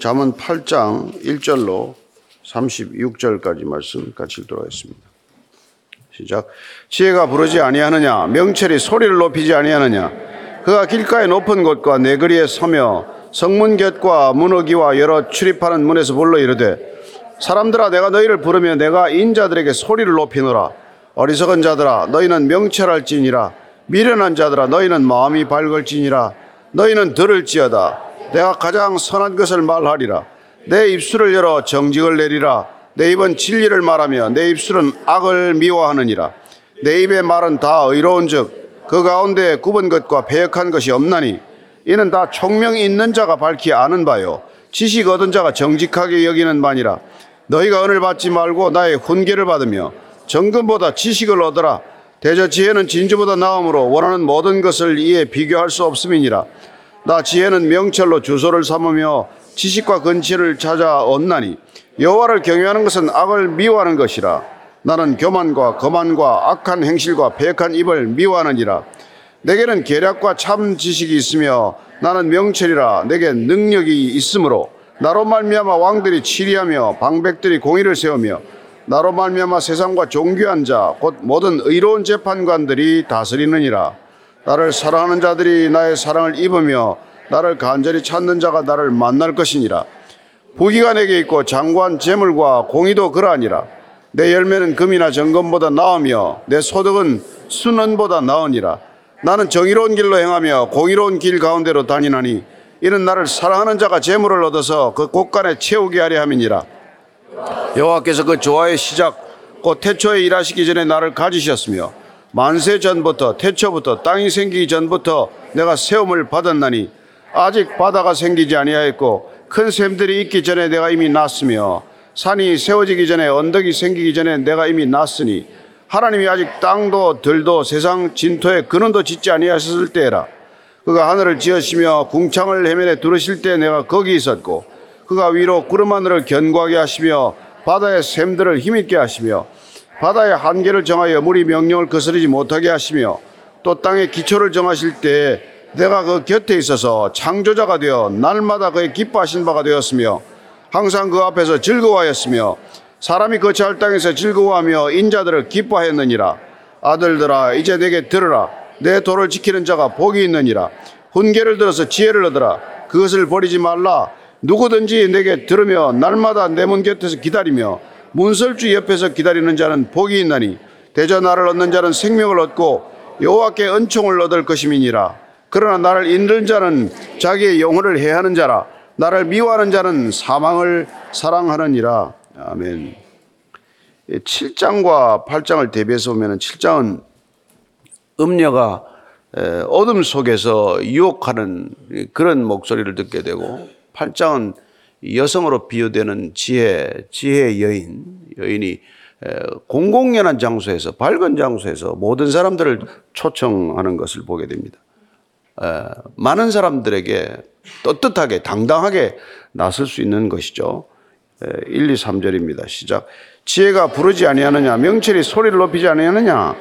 잠언 8장 1절로 36절까지 말씀 같이 읽도록 하겠습니다. 시작. 지혜가 부르지 아니하느냐 명철이 소리를 높이지 아니하느냐 그가 길가의 높은 곳과 내거리에 서며 성문 곁과 문어기와 여러 출입하는 문에서 불러 이르되 사람들아 내가 너희를 부르며 내가 인자들에게 소리를 높이노라 어리석은 자들아 너희는 명철할지니라 미련한 자들아 너희는 마음이 밝을지니라 너희는 들을지어다 내가 가장 선한 것을 말하리라. 내 입술을 열어 정직을 내리라. 내 입은 진리를 말하며 내 입술은 악을 미워하느니라. 내 입의 말은 다 의로운 즉 그 가운데 굽은 것과 배역한 것이 없나니 이는 다 총명 있는 자가 밝히 아는 바요. 지식 얻은 자가 정직하게 여기는 바니라. 너희가 은을 받지 말고 나의 훈계를 받으며 정금보다 지식을 얻어라. 대저 지혜는 진주보다 나음으로 원하는 모든 것을 이에 비교할 수 없음이니라 나 지혜는 명철로 주소를 삼으며 지식과 근치를 찾아 얻나니 여호와를 경외하는 것은 악을 미워하는 것이라. 나는 교만과 거만과 악한 행실과 배역한 입을 미워하느니라. 내게는 계략과 참 지식이 있으며 나는 명철이라. 내게 능력이 있으므로 나로 말미암아 왕들이 치리하며 방백들이 공의를 세우며 나로 말미암아 세상과 종교한 자 곧 모든 의로운 재판관들이 다스리느니라 나를 사랑하는 자들이 나의 사랑을 입으며 나를 간절히 찾는 자가 나를 만날 것이니라. 부귀가 내게 있고 장관 재물과 공의도 그러하니라. 내 열매는 금이나 정금보다 나으며 내 소득은 순원보다 나으니라. 나는 정의로운 길로 행하며 공의로운 길 가운데로 다니나니 이는 나를 사랑하는 자가 재물을 얻어서 그 곳간에 채우게 하려 함이니라. 여호와께서 그 조화의 시작 곧 태초에 일하시기 전에 나를 가지셨으며 만세 전부터 태초부터 땅이 생기기 전부터 내가 세움을 받았나니 아직 바다가 생기지 아니하였고 큰 샘들이 있기 전에 내가 이미 났으며 산이 세워지기 전에 언덕이 생기기 전에 내가 이미 났으니 하나님이 아직 땅도 들도 세상 진토에 근원도 짓지 아니하셨을 때라. 그가 하늘을 지으시며 궁창을 해면에 두르실 때 내가 거기 있었고 그가 위로 구름 하늘을 견고하게 하시며 바다의 샘들을 힘있게 하시며 바다의 한계를 정하여 물이 명령을 거스르지 못하게 하시며 또 땅의 기초를 정하실 때 내가 그 곁에 있어서 창조자가 되어 날마다 그의 기뻐하신 바가 되었으며 항상 그 앞에서 즐거워하였으며 사람이 거처할 땅에서 즐거워하며 인자들을 기뻐하였느니라. 아들들아 이제 내게 들으라. 내 도를 지키는 자가 복이 있느니라. 훈계를 들어서 지혜를 얻으라. 그것을 버리지 말라. 누구든지 내게 들으며 날마다 내 문 곁에서 기다리며 문설주 옆에서 기다리는 자는 복이 있나니 대저 나를 얻는 자는 생명을 얻고 여호와께 은총을 얻을 것임이니라. 그러나 나를 인는 자는 자기의 영혼을 해하는 자라. 나를 미워하는 자는 사망을 사랑하느니라. 아멘. 7장과 8장을 대비해서 보면 7장은 음녀가 어둠 속에서 유혹하는 그런 목소리를 듣게 되고 8장은 여성으로 비유되는 지혜, 지혜의 여인, 여인이 공공연한 장소에서, 밝은 장소에서 모든 사람들을 초청하는 것을 보게 됩니다. 많은 사람들에게 떳떳하게, 당당하게 나설 수 있는 것이죠. 1, 2, 3절입니다. 시작. 지혜가 부르지 아니하느냐, 명철이 소리를 높이지 아니하느냐,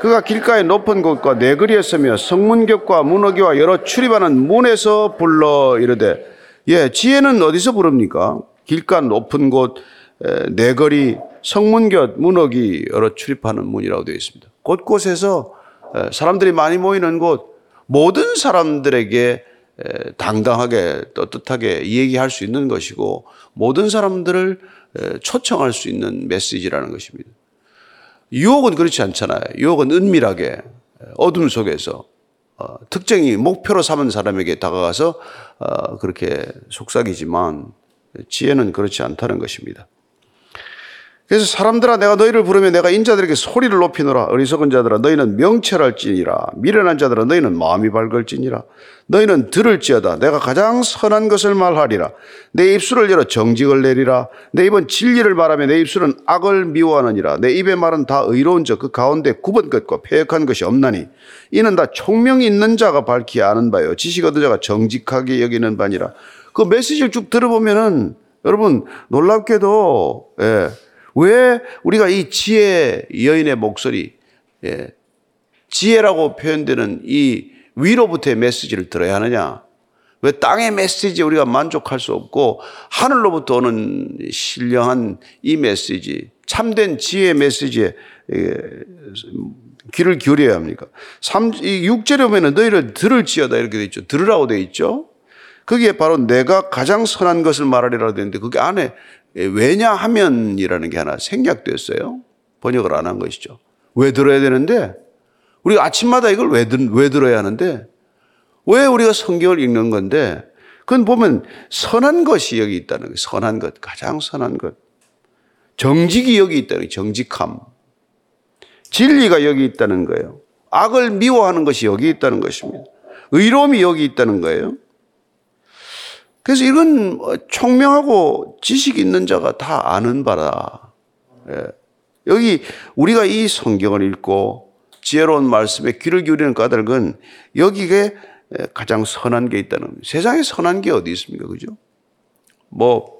그가 길가의 높은 곳과 내거리에 서며 성문격과 문어기와 여러 출입하는 문에서 불러 이르되 예, 지혜는 어디서 부릅니까? 길가 높은 곳, 내거리, 성문곁, 문어기 여러 출입하는 문이라고 되어 있습니다. 곳곳에서 사람들이 많이 모이는 곳, 모든 사람들에게 당당하게 떳떳하게 얘기할 수 있는 것이고 모든 사람들을 초청할 수 있는 메시지라는 것입니다. 유혹은 그렇지 않잖아요. 유혹은 은밀하게 어둠 속에서 어, 특정이 목표로 삼은 사람에게 다가가서 어, 그렇게 속삭이지만 지혜는 그렇지 않다는 것입니다. 그래서 사람들아 내가 너희를 부르면 내가 인자들에게 소리를 높이노라. 어리석은 자들아 너희는 명철할지니라. 미련한 자들아 너희는 마음이 밝을지니라. 너희는 들을지어다. 내가 가장 선한 것을 말하리라. 내 입술을 열어 정직을 내리라. 내 입은 진리를 말하며 내 입술은 악을 미워하느니라. 내 입의 말은 다 의로운 자그 가운데 굽은 것과 폐역한 것이 없나니 이는 다 총명이 있는 자가 밝히 아는 바요. 지식 얻은 자가 정직하게 여기는 바니라. 그 메시지를 쭉 들어보면은 여러분 놀랍게도 예. 왜 우리가 이 지혜 여인의 목소리, 예, 지혜라고 표현되는 이 위로부터의 메시지를 들어야 하느냐? 왜 땅의 메시지에 우리가 만족할 수 없고 하늘로부터 오는 신령한 이 메시지, 참된 지혜의 메시지에 귀를 기울여야 합니까? 3, 6절에 보면 너희를 들을지어다 이렇게 돼 있죠. 들으라고 돼 있죠. 거기에 바로 내가 가장 선한 것을 말하리라 되는데 그게 안에 왜냐하면이라는 게 하나 생략됐어요. 번역을 안 한 것이죠. 왜 들어야 되는데 우리가 아침마다 이걸 왜, 들, 왜 들어야 하는데 왜 우리가 성경을 읽는 건데 그건 보면 선한 것이 여기 있다는 거예요. 선한 것, 가장 선한 것. 정직이 여기 있다는 거예요. 정직함. 진리가 여기 있다는 거예요. 악을 미워하는 것이 여기 있다는 것입니다. 의로움이 여기 있다는 거예요. 그래서 이건 총명하고 지식 있는 자가 다 아는 바라. 예. 여기 우리가 이 성경을 읽고 지혜로운 말씀에 귀를 기울이는 까닭은 여기에 가장 선한 게 있다는 거예요. 세상에 선한 게 어디 있습니까? 그죠? 뭐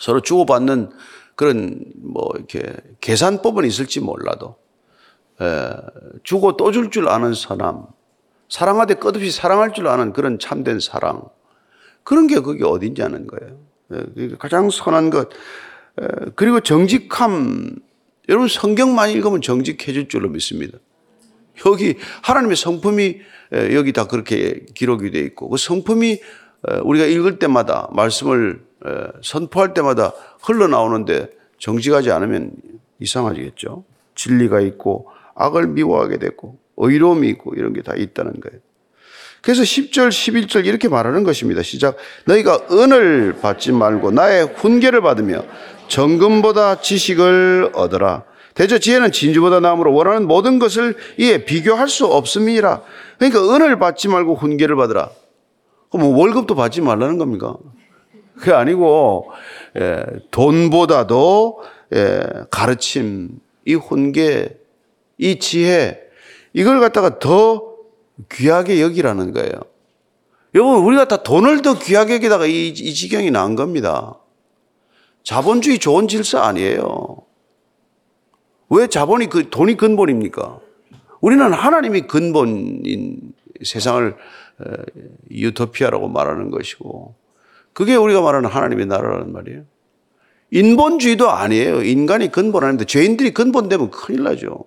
서로 주고받는 그런 뭐 이렇게 계산법은 있을지 몰라도 에, 주고 또 줄 줄 아는 선함, 사랑하되 끝없이 사랑할 줄 아는 그런 참된 사랑 그런 게 그게 어딘지 아는 거예요. 에, 가장 선한 것 에, 그리고 정직함 여러분 성경만 읽으면 정직해질 줄로 믿습니다. 여기 하나님의 성품이 여기 다 그렇게 기록이 되어 있고 그 성품이 우리가 읽을 때마다 말씀을 선포할 때마다 흘러나오는데 정직하지 않으면 이상하겠죠. 진리가 있고 악을 미워하게 되고 의로움이 있고 이런 게 다 있다는 거예요. 그래서 10절, 11절 이렇게 말하는 것입니다. 시작. 너희가 은을 받지 말고 나의 훈계를 받으며 정금보다 지식을 얻어라. 대저 지혜는 진주보다 나음으로 원하는 모든 것을 이에 비교할 수 없음이라. 그러니까 은을 받지 말고 훈계를 받으라. 그럼 뭐 월급도 받지 말라는 겁니까? 그게 아니고 예, 돈보다도 예, 가르침, 이 훈계, 이 지혜 이걸 갖다가 더 귀하게 여기라는 거예요. 여러분 우리가 다 돈을 더 귀하게 여기다가 이, 이 지경이 난 겁니다. 자본주의 좋은 질서 아니에요. 왜 자본이 그 돈이 근본입니까? 우리는 하나님이 근본인 세상을 유토피아라고 말하는 것이고 그게 우리가 말하는 하나님의 나라라는 말이에요. 인본주의도 아니에요. 인간이 근본 아닌데 죄인들이 근본되면 큰일 나죠.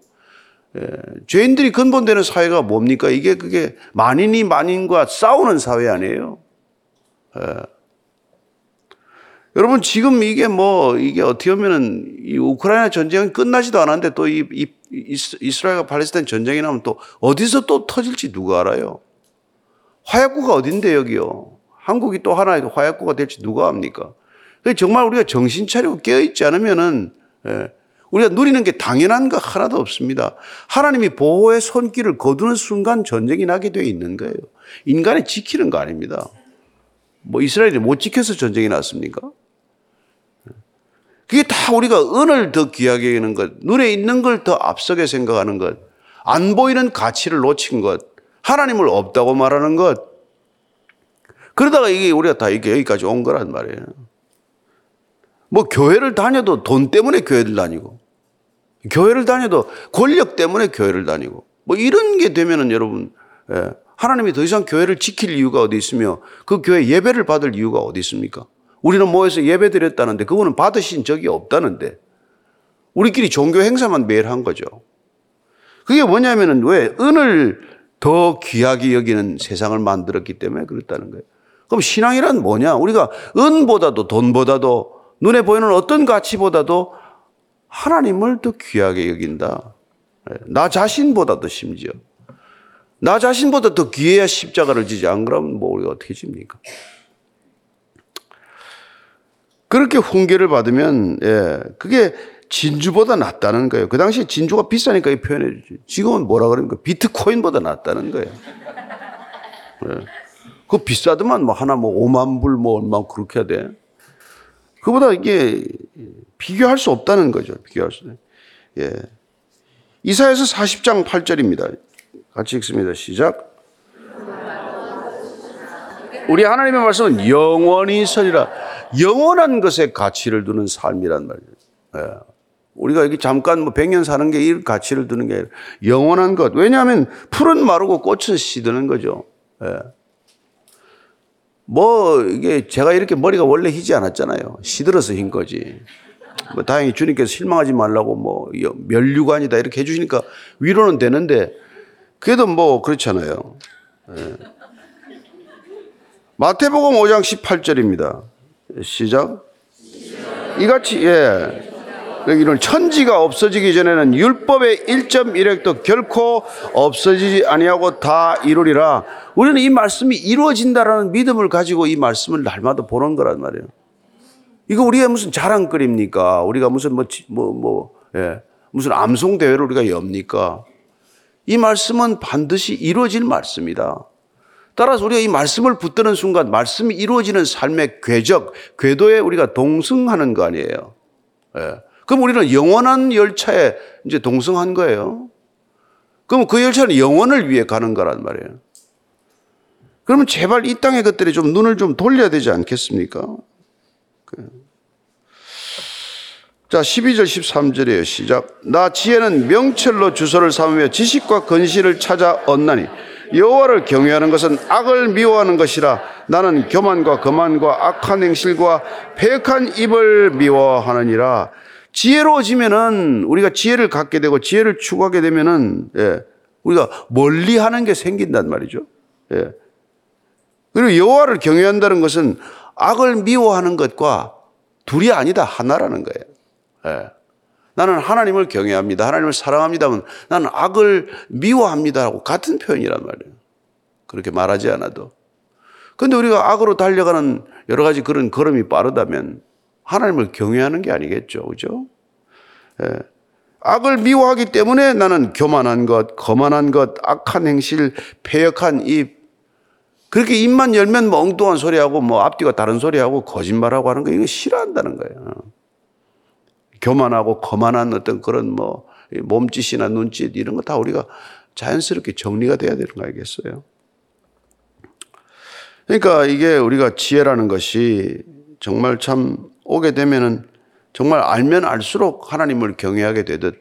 예, 죄인들이 근본되는 사회가 뭡니까? 이게 그게 만인이 만인과 싸우는 사회 아니에요. 예. 여러분 지금 이게 뭐 이게 어떻게 보면은 이 우크라이나 전쟁은 끝나지도 않았는데 또 이 이스라엘과 팔레스타인 전쟁이 나면 또 어디서 또 터질지 누가 알아요? 화약구가 어딘데 여기요? 한국이 또 하나의 화약구가 될지 누가 압니까? 정말 우리가 정신 차리고 깨어 있지 않으면은 예, 우리가 누리는 게 당연한 거 하나도 없습니다. 하나님이 보호의 손길을 거두는 순간 전쟁이 나게 되어 있는 거예요. 인간이 지키는 거 아닙니다. 뭐 이스라엘이 못 지켜서 전쟁이 났습니까? 그게 다 우리가 은을 더 귀하게 여기는 것, 눈에 있는 걸 더 앞서게 생각하는 것, 안 보이는 가치를 놓친 것, 하나님을 없다고 말하는 것. 그러다가 이게 우리가 다 이게 여기까지 온 거란 말이에요. 뭐 교회를 다녀도 돈 때문에 교회를 다니고, 교회를 다녀도 권력 때문에 교회를 다니고, 뭐 이런 게 되면은 여러분, 예, 하나님이 더 이상 교회를 지킬 이유가 어디 있으며 그 교회 예배를 받을 이유가 어디 있습니까? 우리는 모여서 예배 드렸다는데 그거는 받으신 적이 없다는데 우리끼리 종교 행사만 매일 한 거죠. 그게 뭐냐면은 왜 은을 더 귀하게 여기는 세상을 만들었기 때문에 그렇다는 거예요. 그럼 신앙이란 뭐냐? 우리가 은보다도 돈보다도 눈에 보이는 어떤 가치보다도 하나님을 더 귀하게 여긴다. 나 자신보다도 심지어. 나 자신보다 더 귀해야 십자가를 지지 안 그러면 뭐 우리가 어떻게 집니까? 그렇게 훈계를 받으면 예, 그게 진주보다 낫다는 거예요. 그 당시 진주가 비싸니까 이 표현해 주지. 지금은 뭐라 그러니까 비트코인보다 낫다는 거예요. 예. 그 비싸더만 뭐 하나 뭐 5만 불 뭐 얼마 그렇게 해야 돼. 그보다 이게 비교할 수 없다는 거죠. 비교할 수. 예. 이사에서 40장 8절입니다. 같이 읽습니다. 시작. 우리 하나님의 말씀은 영원히 서리라. 영원한 것에 가치를 두는 삶이란 말이에요. 예. 우리가 여기 잠깐 뭐 100년 사는 게 이 가치를 두는 게 아니라 영원한 것. 왜냐하면 풀은 마르고 꽃은 시드는 거죠. 예. 뭐 이게 제가 이렇게 머리가 원래 희지 않았잖아요. 시들어서 흰 거지. 뭐 다행히 주님께서 실망하지 말라고 뭐 멸류관이다 이렇게 해주시니까 위로는 되는데 그래도 뭐 그렇잖아요. 예. 마태복음 5장 18절입니다. 시작. 이같이 예. 여기는 천지가 없어지기 전에는 율법의 1.1획도 결코 없어지지 아니하고 다 이루리라. 우리는 이 말씀이 이루어진다라는 믿음을 가지고 이 말씀을 날마다 보는 거란 말이에요. 이거 우리가 무슨 자랑거리입니까? 우리가 무슨 뭐, 뭐, 뭐, 예. 무슨 암송 대회를 우리가 엽니까? 이 말씀은 반드시 이루어질 말씀이다. 따라서 우리가 이 말씀을 붙드는 순간 말씀이 이루어지는 삶의 궤적, 궤도에 우리가 동승하는 거 아니에요. 예. 그럼 우리는 영원한 열차에 이제 동승한 거예요. 그럼 그 열차는 영원을 위해 가는 거란 말이에요. 그러면 제발 이 땅의 것들에 좀 눈을 좀 돌려야 되지 않겠습니까? 그. 자, 12절 13절이에요. 시작. 나 지혜는 명철로 주소를 삼으며 지식과 건실을 찾아 얻나니 여호와를 경외하는 것은 악을 미워하는 것이라 나는 교만과 거만과 악한 행실과 폐역한 입을 미워하느니라. 지혜로워지면은 우리가 지혜를 갖게 되고 지혜를 추구하게 되면은 예, 우리가 멀리 하는 게 생긴단 말이죠. 예. 그리고 여호와를 경외한다는 것은 악을 미워하는 것과 둘이 아니다 하나라는 거예요. 예. 나는 하나님을 경외합니다. 하나님을 사랑합니다면 나는 악을 미워합니다라고 같은 표현이란 말이에요. 그렇게 말하지 않아도. 근데 우리가 악으로 달려가는 여러 가지 그런 걸음이 빠르다면 하나님을 경외하는 게 아니겠죠. 그죠? 예. 악을 미워하기 때문에 나는 교만한 것, 거만한 것, 악한 행실, 폐역한 입, 그렇게 입만 열면 뭐 엉뚱한 소리하고 뭐 앞뒤가 다른 소리하고 거짓말하고 하는 거 이거 싫어한다는 거예요. 교만하고 거만한 어떤 그런 뭐 몸짓이나 눈짓 이런 거 다 우리가 자연스럽게 정리가 돼야 되는 거 알겠어요? 그러니까 이게 우리가 지혜라는 것이 정말 참 오게 되면은 정말 알면 알수록 하나님을 경외하게 되듯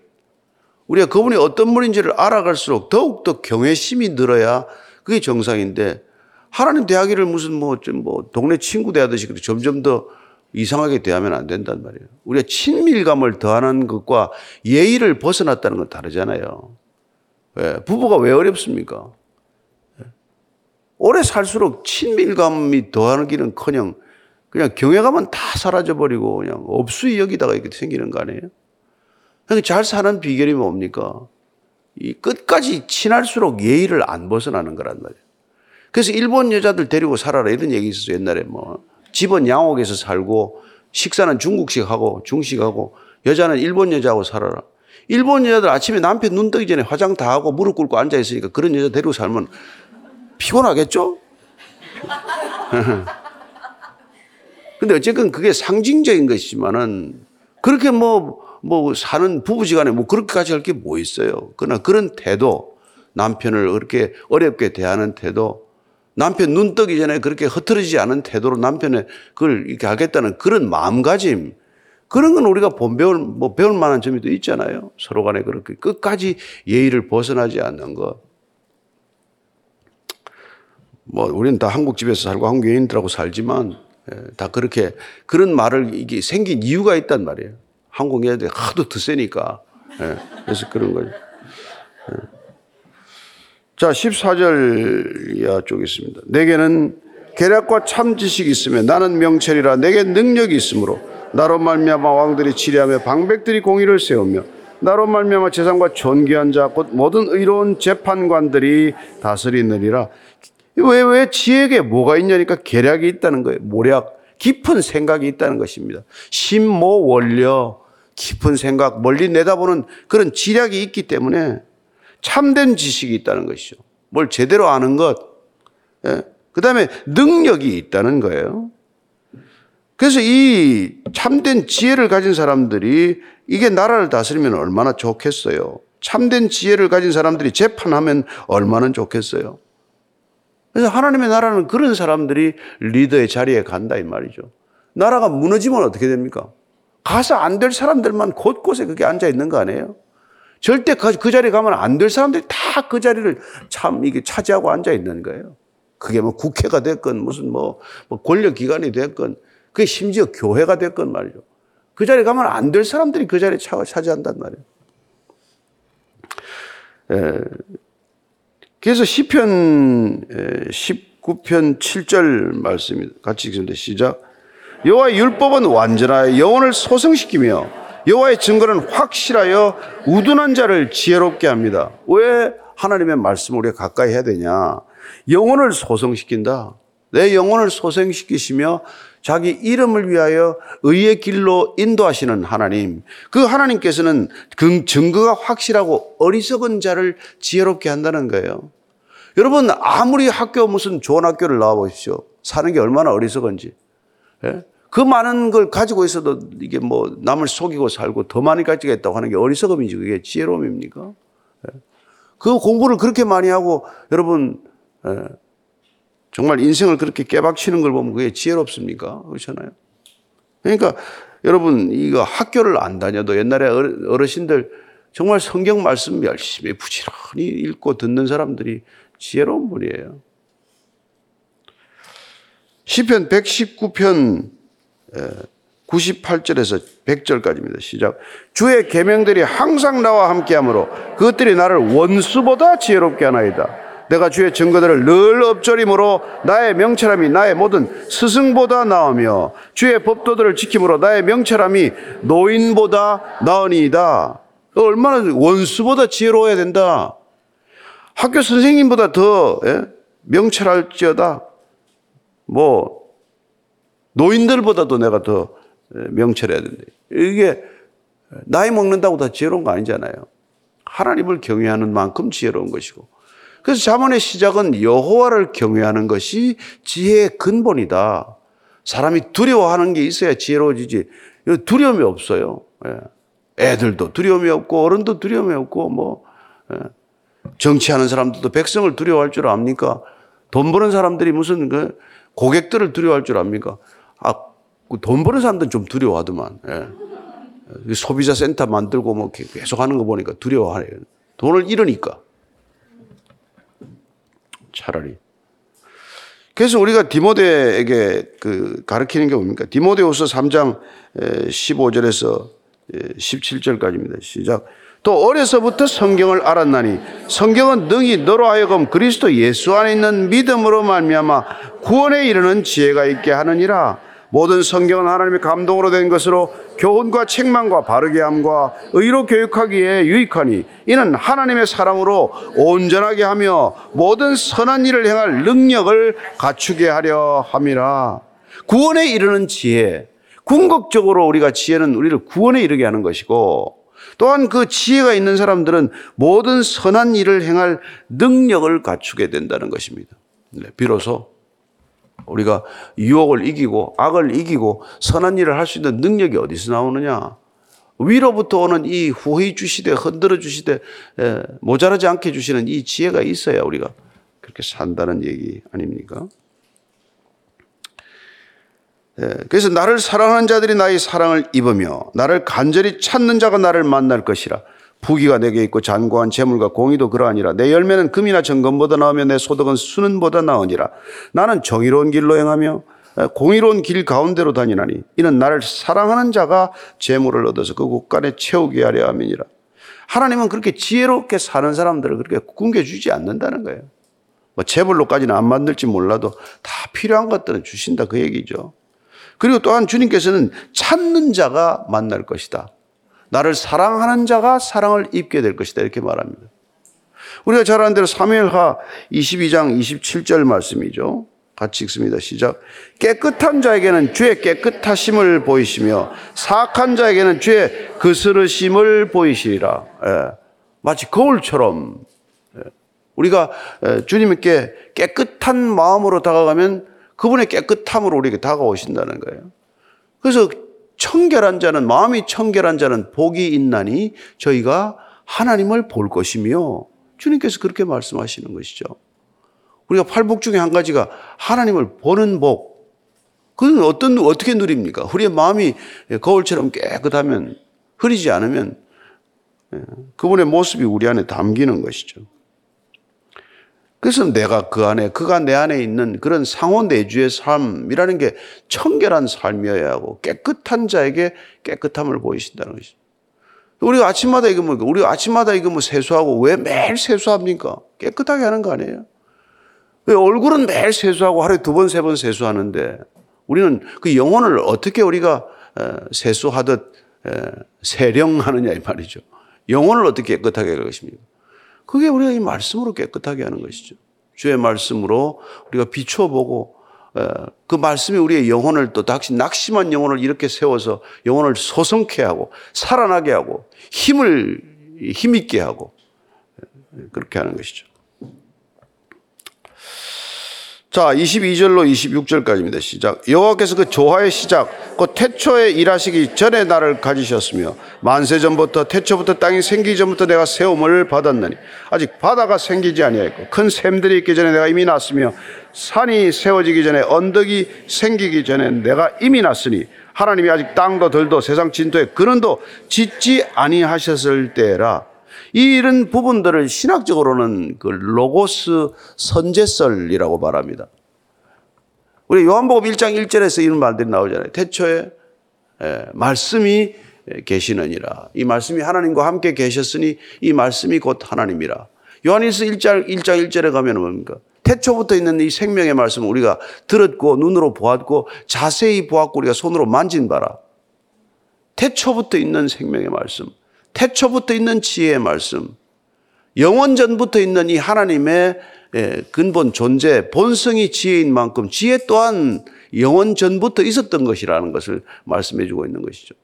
우리가 그분이 어떤 분인지를 알아갈수록 더욱더 경외심이 늘어야 그게 정상인데 하나님 대하기를 무슨 뭐, 뭐 동네 친구 대하듯이 점점 더 이상하게 대하면 안 된단 말이에요. 우리가 친밀감을 더하는 것과 예의를 벗어났다는 건 다르잖아요. 왜? 부부가 왜 어렵습니까? 오래 살수록 친밀감이 더하기는 커녕 그냥 경외감은 다 사라져버리고 그냥 없수이 여기다가 이렇게 생기는 거 아니에요? 그러니까 잘 사는 비결이 뭡니까? 이 끝까지 친할수록 예의를 안 벗어나는 거란 말이에요. 그래서 일본 여자들 데리고 살아라 이런 얘기 있었어요. 옛날에 뭐. 집은 양옥에서 살고 식사는 중국식 하고 중식하고 여자는 일본 여자하고 살아라. 일본 여자들 아침에 남편 눈 뜨기 전에 화장 다 하고 무릎 꿇고 앉아 있으니까 그런 여자 데리고 살면 피곤하겠죠? 근데 어쨌든 그게 상징적인 것이지만은 그렇게 뭐, 뭐 사는 부부지간에 뭐 그렇게까지 할 게 뭐 있어요. 그러나 그런 태도, 남편을 그렇게 어렵게 대하는 태도, 남편 눈 뜨기 전에 그렇게 흐트러지지 않은 태도로 남편의 그걸 이렇게 하겠다는 그런 마음가짐, 그런 건 우리가 본 배울, 뭐 배울 만한 점이 또 있잖아요. 서로 간에 그렇게 끝까지 예의를 벗어나지 않는 것. 뭐, 우리는 다 한국 집에서 살고 한국 여인들하고 살지만, 예, 다 그렇게, 그런 말을 이게 생긴 이유가 있단 말이에요. 여인들이 하도 드세니까. 예, 그래서 그런 거죠. 예. 자, 14절 이하 쪽에 있습니다. 내게는 계략과 참 지식이 있으며 나는 명철이라 내게 능력이 있으므로 나로 말미암아 왕들이 치리하며 방백들이 공의를 세우며 나로 말미암아 재산과 존귀한 자 곧 모든 의로운 재판관들이 다스리느니라. 왜, 왜 지혜에 뭐가 있냐니까 계략이 있다는 거예요. 모략, 깊은 생각이 있다는 것입니다. 심모 원려, 깊은 생각, 멀리 내다보는 그런 지략이 있기 때문에 참된 지식이 있다는 것이죠. 뭘 제대로 아는 것. 예? 그 다음에 능력이 있다는 거예요. 그래서 이 참된 지혜를 가진 사람들이 이게 나라를 다스리면 얼마나 좋겠어요. 참된 지혜를 가진 사람들이 재판하면 얼마나 좋겠어요. 그래서 하나님의 나라는 그런 사람들이 리더의 자리에 간다 이 말이죠. 나라가 무너지면 어떻게 됩니까? 가서 안 될 사람들만 곳곳에 그게 앉아 있는 거 아니에요? 절대 그, 그 자리에 가면 안 될 사람들이 다 그 자리를 참 이게 차지하고 앉아 있는 거예요. 그게 뭐 국회가 됐건 무슨 뭐, 뭐 권력기관이 됐건 그게 심지어 교회가 됐건 말이죠. 그 자리에 가면 안 될 사람들이 그 자리에 차지한단 말이에요. 에, 그래서 시편 19편 7절 말씀입니다. 같이 읽습니다. 시작. 여호와의 율법은 완전하여 영혼을 소성시키며 여호와의 증거는 확실하여 우둔한 자를 지혜롭게 합니다. 왜 하나님의 말씀을 우리가 가까이 해야 되냐? 영혼을 소성시킨다. 내 영혼을 소생시키시며 자기 이름을 위하여 의의 길로 인도하시는 하나님. 그 하나님께서는 그 증거가 확실하고 어리석은 자를 지혜롭게 한다는 거예요. 여러분, 아무리 학교 무슨 좋은 학교를 나와 보십시오. 사는 게 얼마나 어리석은지. 예? 그 많은 걸 가지고 있어도 이게 뭐 남을 속이고 살고 더 많이 가지겠다고 하는 게 어리석음이지 그게 지혜로움입니까? 예? 그 공부를 그렇게 많이 하고 여러분 예, 정말 인생을 그렇게 깨박치는 걸 보면 그게 지혜롭습니까? 그렇잖아요. 그러니까 여러분 이거 학교를 안 다녀도 옛날에 어르신들 정말 성경 말씀 열심히 부지런히 읽고 듣는 사람들이 지혜로운 분이에요. 시편 119편 98절에서 100절까지입니다. 시작. 주의 계명들이 항상 나와 함께하므로 그것들이 나를 원수보다 지혜롭게 하나이다. 내가 주의 증거들을 늘 엎조림으로 나의 명철함이 나의 모든 스승보다 나으며 주의 법도들을 지킴으로 나의 명철함이 노인보다 나으니이다. 얼마나 원수보다 지혜로워야 된다. 학교 선생님보다 더 예? 명철할지어다. 뭐 노인들보다도 내가 더 예, 명철해야 된다. 이게 나이 먹는다고 다 지혜로운 거 아니잖아요. 하나님을 경외하는 만큼 지혜로운 것이고 그래서 자문의 시작은 여호와를 경외하는 것이 지혜의 근본이다. 사람이 두려워하는 게 있어야 지혜로워지지. 두려움이 없어요. 예. 애들도 두려움이 없고 어른도 두려움이 없고 뭐 예. 정치하는 사람들도 백성을 두려워할 줄 압니까? 돈 버는 사람들이 무슨 그 고객들을 두려워할 줄 압니까? 아, 그돈 버는 사람들은 좀 두려워하더만. 예. 소비자 센터 만들고 뭐 계속 하는 거 보니까 두려워하네. 돈을 잃으니까. 차라리. 그래서 우리가 디모데에게 그 가르치는 게 뭡니까? 디모데후서 3장 15절에서 17절까지입니다. 시작. 또 어려서부터 성경을 알았나니 성경은 능히 너로 하여금 그리스도 예수 안에 있는 믿음으로 말미암아 구원에 이르는 지혜가 있게 하느니라. 모든 성경은 하나님의 감동으로 된 것으로 교훈과 책망과 바르게 함과 의로 교육하기에 유익하니 이는 하나님의 사랑으로 온전하게 하며 모든 선한 일을 행할 능력을 갖추게 하려 함이라. 구원에 이르는 지혜. 궁극적으로 우리가 지혜는 우리를 구원에 이르게 하는 것이고 또한 그 지혜가 있는 사람들은 모든 선한 일을 행할 능력을 갖추게 된다는 것입니다. 네, 비로소 우리가 유혹을 이기고 악을 이기고 선한 일을 할 수 있는 능력이 어디서 나오느냐? 위로부터 오는 이 후히 주시되 흔들어 주시되 모자라지 않게 주시는 이 지혜가 있어야 우리가 그렇게 산다는 얘기 아닙니까? 그래서 나를 사랑하는 자들이 나의 사랑을 입으며 나를 간절히 찾는 자가 나를 만날 것이라. 부귀가 내게 있고 잔고한 재물과 공의도 그러하니라. 내 열매는 금이나 정금보다 나으며 내 소득은 수는보다 나으니라. 나는 정의로운 길로 행하며 공의로운 길 가운데로 다니나니 이는 나를 사랑하는 자가 재물을 얻어서 그 국간에 채우게 하려 함이니라. 하나님은 그렇게 지혜롭게 사는 사람들을 그렇게 굶겨주지 않는다는 거예요. 뭐 재물로까지는 안 만들지 몰라도 다 필요한 것들은 주신다 그 얘기죠. 그리고 또한 주님께서는 찾는 자가 만날 것이다. 나를 사랑하는 자가 사랑을 입게 될 것이다. 이렇게 말합니다. 우리가 잘 아는 대로 사무엘하 22장 27절 말씀이죠. 같이 읽습니다. 시작. 깨끗한 자에게는 주의 깨끗하심을 보이시며 사악한 자에게는 주의 그스르심을 보이시리라. 예. 마치 거울처럼 예. 우리가 예, 주님께 깨끗한 마음으로 다가가면 그분의 깨끗함으로 우리에게 다가오신다는 거예요. 그래서 청결한 자는 마음이 청결한 자는 복이 있나니 저희가 하나님을 볼 것이며 주님께서 그렇게 말씀하시는 것이죠. 우리가 팔복 중에 한 가지가 하나님을 보는 복. 그건 어떤 어떻게 누립니까? 우리의 마음이 거울처럼 깨끗하면 흐리지 않으면 예, 그분의 모습이 우리 안에 담기는 것이죠. 그래서 내가 그 안에, 그가 내 안에 있는 그런 상호 내주의 삶이라는 게 청결한 삶이어야 하고 깨끗한 자에게 깨끗함을 보이신다는 것이죠. 우리가 아침마다 이거 뭐, 우리가 아침마다 이거 뭐 세수하고 왜 매일 세수합니까? 깨끗하게 하는 거 아니에요? 왜 얼굴은 매일 세수하고 하루에 두 번, 세 번 세수하는데 우리는 그 영혼을 어떻게 우리가 어, 세수하듯 세령하느냐 이 말이죠. 영혼을 어떻게 깨끗하게 할 것입니까? 그게 우리가 이 말씀으로 깨끗하게 하는 것이죠. 주의 말씀으로 우리가 비춰보고 그 말씀이 우리의 영혼을 또 다시 낙심한 영혼을 이렇게 세워서 영혼을 소성케 하고 살아나게 하고 힘을 힘있게 하고 그렇게 하는 것이죠. 자, 22절로 26절까지입니다. 시작. 여호와께서 그 조화의 시작, 그 태초에 일하시기 전에 나를 가지셨으며 만세 전부터 태초부터 땅이 생기기 전부터 내가 세움을 받았느니 아직 바다가 생기지 아니하였고 큰 샘들이 있기 전에 내가 이미 났으며 산이 세워지기 전에 언덕이 생기기 전에 내가 이미 났으니 하나님이 아직 땅도 들도 세상 진토에 근원도 짓지 아니하셨을 때라 이 이런 부분들을 신학적으로는 그 로고스 선제설이라고 말합니다. 우리 요한복음 1장 1절에서 이런 말들이 나오잖아요. 태초에 말씀이 계시느니라. 이 말씀이 하나님과 함께 계셨으니 이 말씀이 곧 하나님이라. 요한일서 1장, 1장 1절에 가면 뭡니까? 태초부터 있는 이 생명의 말씀을 우리가 들었고 눈으로 보았고 자세히 보았고 우리가 손으로 만진 바라. 태초부터 있는 생명의 말씀. 태초부터 있는 지혜의 말씀, 영원전부터 있는 이 하나님의 예, 근본 존재, 본성이 지혜인 만큼 지혜 또한 영원전부터 있었던 것이라는 것을 말씀해 주고 있는 것이죠.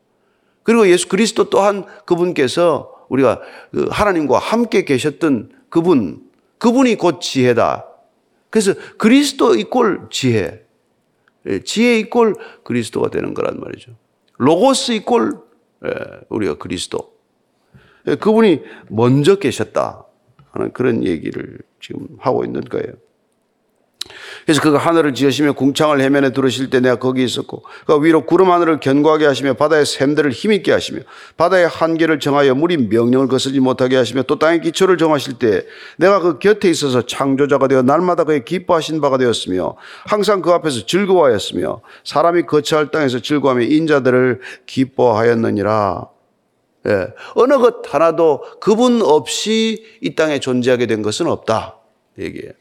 그리고 예수 그리스도 또한 그분께서 우리가 그 하나님과 함께 계셨던 그분, 그분이 곧 지혜다. 그래서 그리스도 이꼴 지혜, 예, 지혜 이꼴 그리스도가 되는 거란 말이죠. 로고스 이꼴 예, 우리가 그리스도. 그분이 먼저 계셨다 하는 그런 얘기를 지금 하고 있는 거예요. 그래서 그가 하늘을 지으시며 궁창을 해면에 들으실 때 내가 거기 있었고 그 위로 구름 하늘을 견고하게 하시며 바다의 샘들을 힘있게 하시며 바다의 한계를 정하여 물이 명령을 거스지 못하게 하시며 또 땅의 기초를 정하실 때 내가 그 곁에 있어서 창조자가 되어 날마다 그의 기뻐하신 바가 되었으며 항상 그 앞에서 즐거워하였으며 사람이 거처할 땅에서 즐거워하며 인자들을 기뻐하였느니라 예, 어느 것 하나도 그분 없이 이 땅에 존재하게 된 것은 없다. 얘기예요.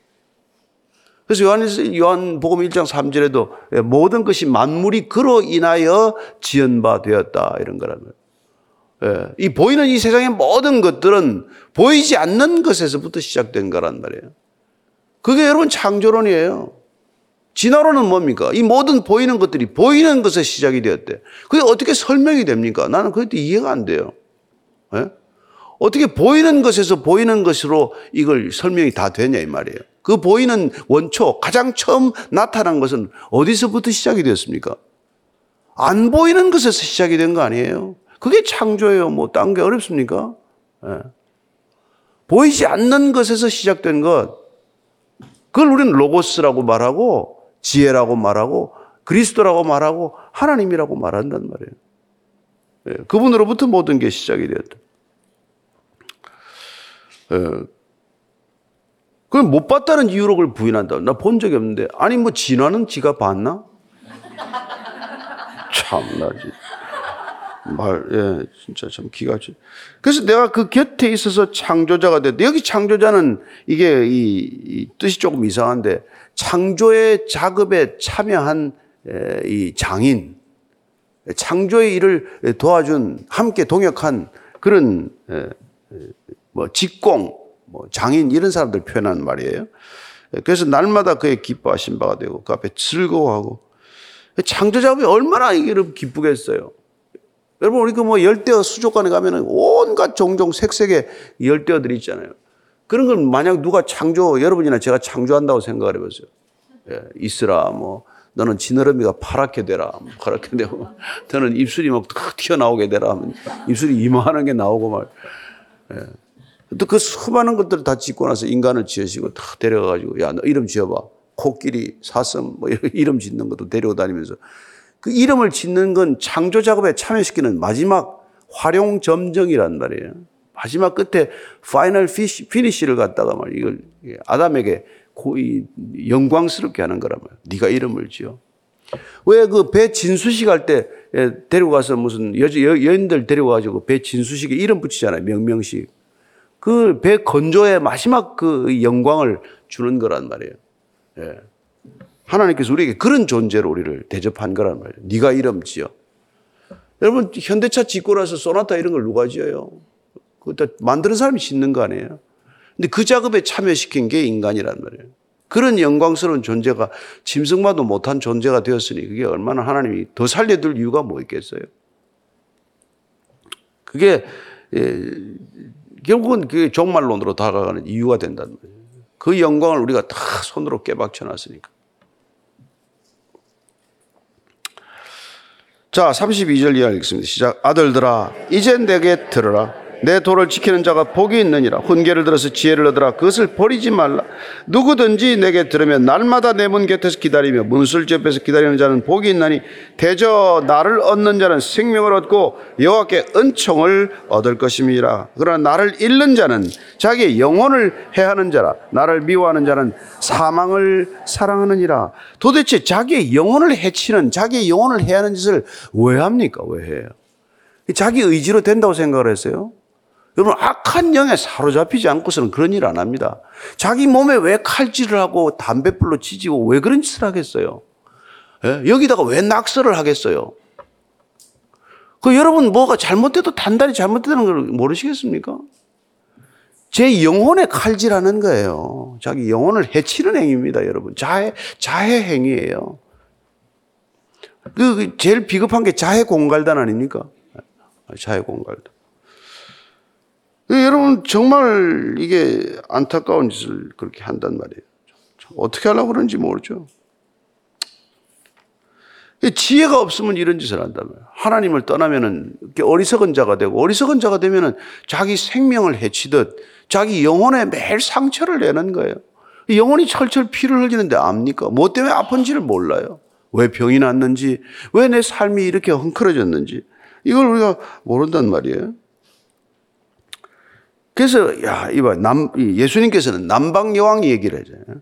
그래서 요한, 요한복음 1장 3절에도 예, 모든 것이 만물이 그로 인하여 지은 바 되었다. 이런 거예요. 예, 이 보이는 이 세상의 모든 것들은 보이지 않는 것에서부터 시작된 거란 말이에요. 그게 여러분 창조론이에요. 진화론은 뭡니까? 이 모든 보이는 것들이 보이는 것에 시작이 되었대. 그게 어떻게 설명이 됩니까? 나는 그것도 이해가 안 돼요. 네? 어떻게 보이는 것에서 보이는 것으로 이걸 설명이 다 되냐 이 말이에요. 그 보이는 원초 가장 처음 나타난 것은 어디서부터 시작이 되었습니까? 안 보이는 것에서 시작이 된 거 아니에요. 그게 창조예요. 뭐 딴 게 어렵습니까? 네. 보이지 않는 것에서 시작된 것. 그걸 우리는 로고스라고 말하고 지혜라고 말하고 그리스도라고 말하고 하나님이라고 말한단 말이에요. 예, 그분으로부터 모든 게 시작이 되었다. 예, 그걸 못 봤다는 이유로 그걸 부인한다. 나 본 적이 없는데. 아니, 뭐, 진화는 지가 봤나? 참나지. 말, 예, 진짜 참 기가 지. 그래서 내가 그 곁에 있어서 창조자가 됐다. 여기 창조자는 이게 이, 이 뜻이 조금 이상한데 창조의 작업에 참여한 이 장인, 창조의 일을 도와준 함께 동역한 그런 뭐 직공, 뭐 장인 이런 사람들 표현하는 말이에요. 그래서 날마다 그의 기뻐하신 바가 되고 그 앞에 즐거워하고 창조 작업이 얼마나 이를 기쁘겠어요. 여러분 우리 그 뭐 열대어 수족관에 가면은 온갖 종종 색색의 열대어들이 있잖아요. 그런 걸 만약 누가 창조, 여러분이나 제가 창조한다고 생각을 해보세요. 예, 있으라, 뭐, 너는 지느러미가 파랗게 되라. 뭐 파랗게 되고, 너는 입술이 막 튀어나오게 되라. 입술이 이만한 게 나오고 말. 예. 또그 수많은 것들을 다 짓고 나서 인간을 지으시고 다 데려가가지고, 야, 너 이름 지어봐. 코끼리, 사슴, 뭐 이름 짓는 것도 데리고 다니면서. 그 이름을 짓는 건 창조 작업에 참여시키는 마지막 화룡점정이란 말이에요. 마지막 끝에 final fini, finish를 갖다가 말 이걸 아담에게 고이 영광스럽게 하는 거란 말이야. 네가 이름을 지어. 왜 그 배 진수식 할 때 데리고 가서 무슨 여, 여, 여인들 데리고 가지고 배 진수식에 이름 붙이잖아요. 명명식. 그 배 건조의 마지막 그 영광을 주는 거란 말이에요. 예. 하나님께서 우리에게 그런 존재로 우리를 대접한 거란 말이에요. 네가 이름 지어. 여러분 현대차 짓고라서 소나타 이런 걸 누가 지어요? 그것도 만드는 사람이 짓는 거 아니에요? 근데 그 작업에 참여시킨 게 인간이란 말이에요. 그런 영광스러운 존재가 짐승마도 못한 존재가 되었으니 그게 얼마나 하나님이 더 살려둘 이유가 뭐 있겠어요? 그게 예, 결국은 그게 종말론으로 다가가는 이유가 된다는 거예요. 그 영광을 우리가 다 손으로 깨박쳐 놨으니까. 자, 32절 이하 읽습니다. 시작. 아들들아, 이제 내게 들으라. 내 도를 지키는 자가 복이 있느니라. 훈계를 들어서 지혜를 얻으라. 그것을 버리지 말라. 누구든지 내게 들으면 날마다 내 문 곁에서 기다리며 문술지 옆에서 기다리는 자는 복이 있나니 대저 나를 얻는 자는 생명을 얻고 여호와께 은총을 얻을 것임이라. 그러나 나를 잃는 자는 자기의 영혼을 해하는 자라. 나를 미워하는 자는 사망을 사랑하느니라. 도대체 자기의 영혼을 해치는 자기의 영혼을 해하는 짓을 왜 합니까? 왜 해요? 자기 의지로 된다고 생각을 했어요. 여러분 악한 영에 사로잡히지 않고서는 그런 일 안 합니다. 자기 몸에 왜 칼질을 하고 담배불로 지지고 왜 그런 짓을 하겠어요? 예? 여기다가 왜 낙서를 하겠어요? 그 여러분 뭐가 잘못돼도 단단히 잘못되는 걸 모르시겠습니까? 제 영혼에 칼질하는 거예요. 자기 영혼을 해치는 행위입니다, 여러분. 자해 자해 행위예요. 그 제일 비겁한 게 자해 공갈단 아닙니까? 자해 공갈단. 그 여러분 정말 이게 안타까운 짓을 그렇게 한단 말이에요. 어떻게 하려고 그런지 모르죠. 지혜가 없으면 이런 짓을 말이에요. 하나님을 떠나면은 어리석은 자가 되고 어리석은 자가 되면은 자기 생명을 해치듯 자기 영혼에 매일 상처를 내는 거예요. 영혼이 철철 피를 흘리는데 압니까? 뭐 때문에 아픈지를 몰라요. 왜 병이 났는지, 왜 내 삶이 이렇게 헝클어졌는지 이걸 우리가 모른단 말이에요. 그래서 야 이봐 남 예수님께서는 남방 여왕 얘기를 하잖아요.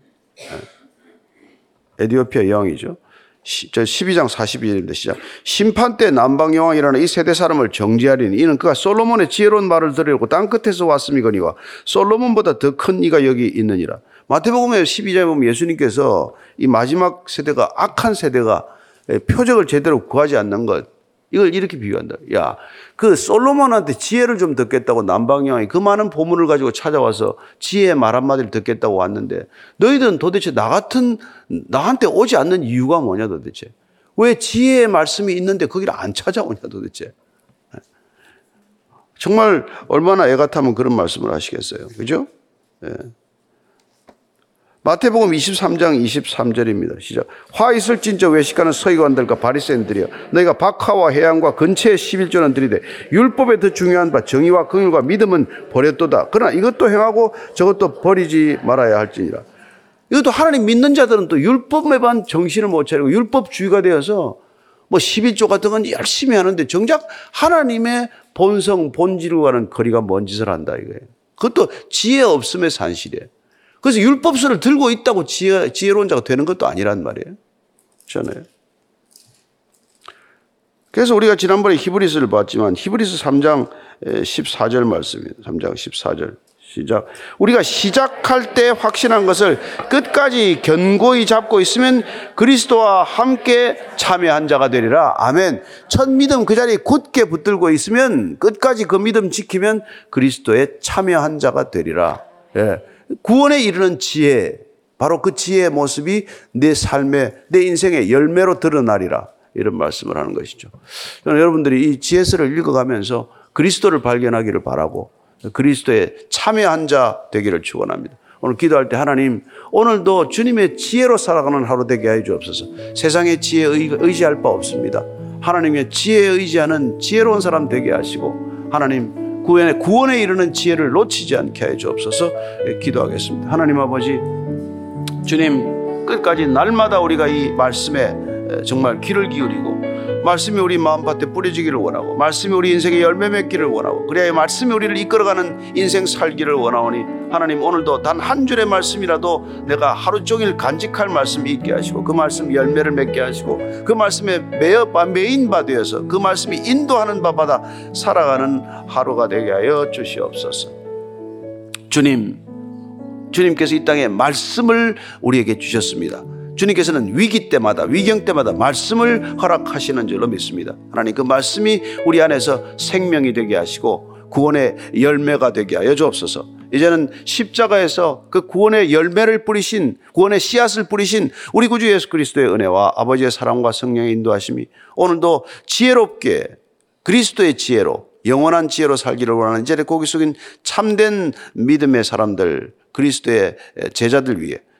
예. 에디오피아 여왕이죠. 저 12장 42절인데 시작. 심판 때 남방 여왕이라는 이 세대 사람을 정지하리니 이는 그가 솔로몬의 지혜로운 말을 들으려고 땅 끝에서 왔음이거니와 솔로몬보다 더 큰 이가 여기 있느니라. 마태복음에 12장에 보면 예수님께서 이 마지막 세대가 악한 세대가 표적을 제대로 구하지 않는 것 이걸 이렇게 비유한다. 야, 그 솔로몬한테 지혜를 좀 듣겠다고 남방여왕이 그 많은 보물을 가지고 찾아와서 지혜의 말 한마디를 듣겠다고 왔는데 너희들은 도대체 나 같은, 나한테 오지 않는 이유가 뭐냐 도대체. 왜 지혜의 말씀이 있는데 거기를 안 찾아오냐 도대체. 정말 얼마나 애 같으면 그런 말씀을 하시겠어요. 그죠? 예. 마태복음 23장 23절입니다. 시작. 화 있을 진저 외식하는 서기관들과 바리새인들이여 너희가 박하와 해양과 근처에 11조는 들이되 율법에 더 중요한 바 정의와 긍휼과 믿음은 버렸도다. 그러나 이것도 행하고 저것도 버리지 말아야 할지니라. 이것도 하나님 믿는 자들은 또 율법에만 정신을 못 차리고 율법주의가 되어서 뭐 11조 같은 건 열심히 하는데 정작 하나님의 본성, 본질과는 거리가 먼 짓을 한다 이거예요. 그것도 지혜 없음의 산실이에요. 그래서 율법서를 들고 있다고 지혜, 지혜로운 자가 되는 것도 아니란 말이에요. 그렇잖아요. 그래서 우리가 지난번에 히브리스를 봤지만 히브리스 3장 14절 말씀입니다. 3장 14절. 시작. 우리가 시작할 때 확신한 것을 끝까지 견고히 잡고 있으면 그리스도와 함께 참여한 자가 되리라. 아멘. 첫 믿음 그 자리에 굳게 붙들고 있으면 끝까지 그 믿음 지키면 그리스도에 참여한 자가 되리라. 예. 구원에 이르는 지혜, 바로 그 지혜의 모습이 내 삶의, 내 인생의 열매로 드러나리라. 이런 말씀을 하는 것이죠. 저는 여러분들이 이 지혜서를 읽어가면서 그리스도를 발견하기를 바라고 그리스도에 참여한 자 되기를 축원합니다. 오늘 기도할 때 하나님 오늘도 주님의 지혜로 살아가는 하루 되게 해 주옵소서. 세상의 지혜에 의지할 바 없습니다. 하나님의 지혜에 의지하는 지혜로운 사람 되게 하시고 하나님 구원에, 구원에 이르는 지혜를 놓치지 않게 해 주옵소서 기도하겠습니다. 하나님 아버지, 주님 끝까지 날마다 우리가 이 말씀에 정말 귀를 기울이고 말씀이 우리 마음밭에 뿌려지기를 원하고 말씀이 우리 인생에 열매 맺기를 원하고 그래야 말씀이 우리를 이끌어가는 인생 살기를 원하오니 하나님 오늘도 단 한 줄의 말씀이라도 내가 하루 종일 간직할 말씀이 있게 하시고 그 말씀 열매를 맺게 하시고 그 말씀에 매여 바 메인 바 되어서 그 말씀이 인도하는 바마다 살아가는 하루가 되게 하여 주시옵소서. 주님 주님께서 이 땅에 말씀을 우리에게 주셨습니다. 주님께서는 위기 때마다 위경 때마다 말씀을 허락하시는 줄로 믿습니다. 하나님 그 말씀이 우리 안에서 생명이 되게 하시고 구원의 열매가 되게 하여 주옵소서. 이제는 십자가에서 그 구원의 열매를 뿌리신 구원의 씨앗을 뿌리신 우리 구주 예수 그리스도의 은혜와 아버지의 사랑과 성령의 인도하심이 오늘도 지혜롭게 그리스도의 지혜로 영원한 지혜로 살기를 원하는 이제 고기 숙인 참된 믿음의 사람들 그리스도의 제자들 위해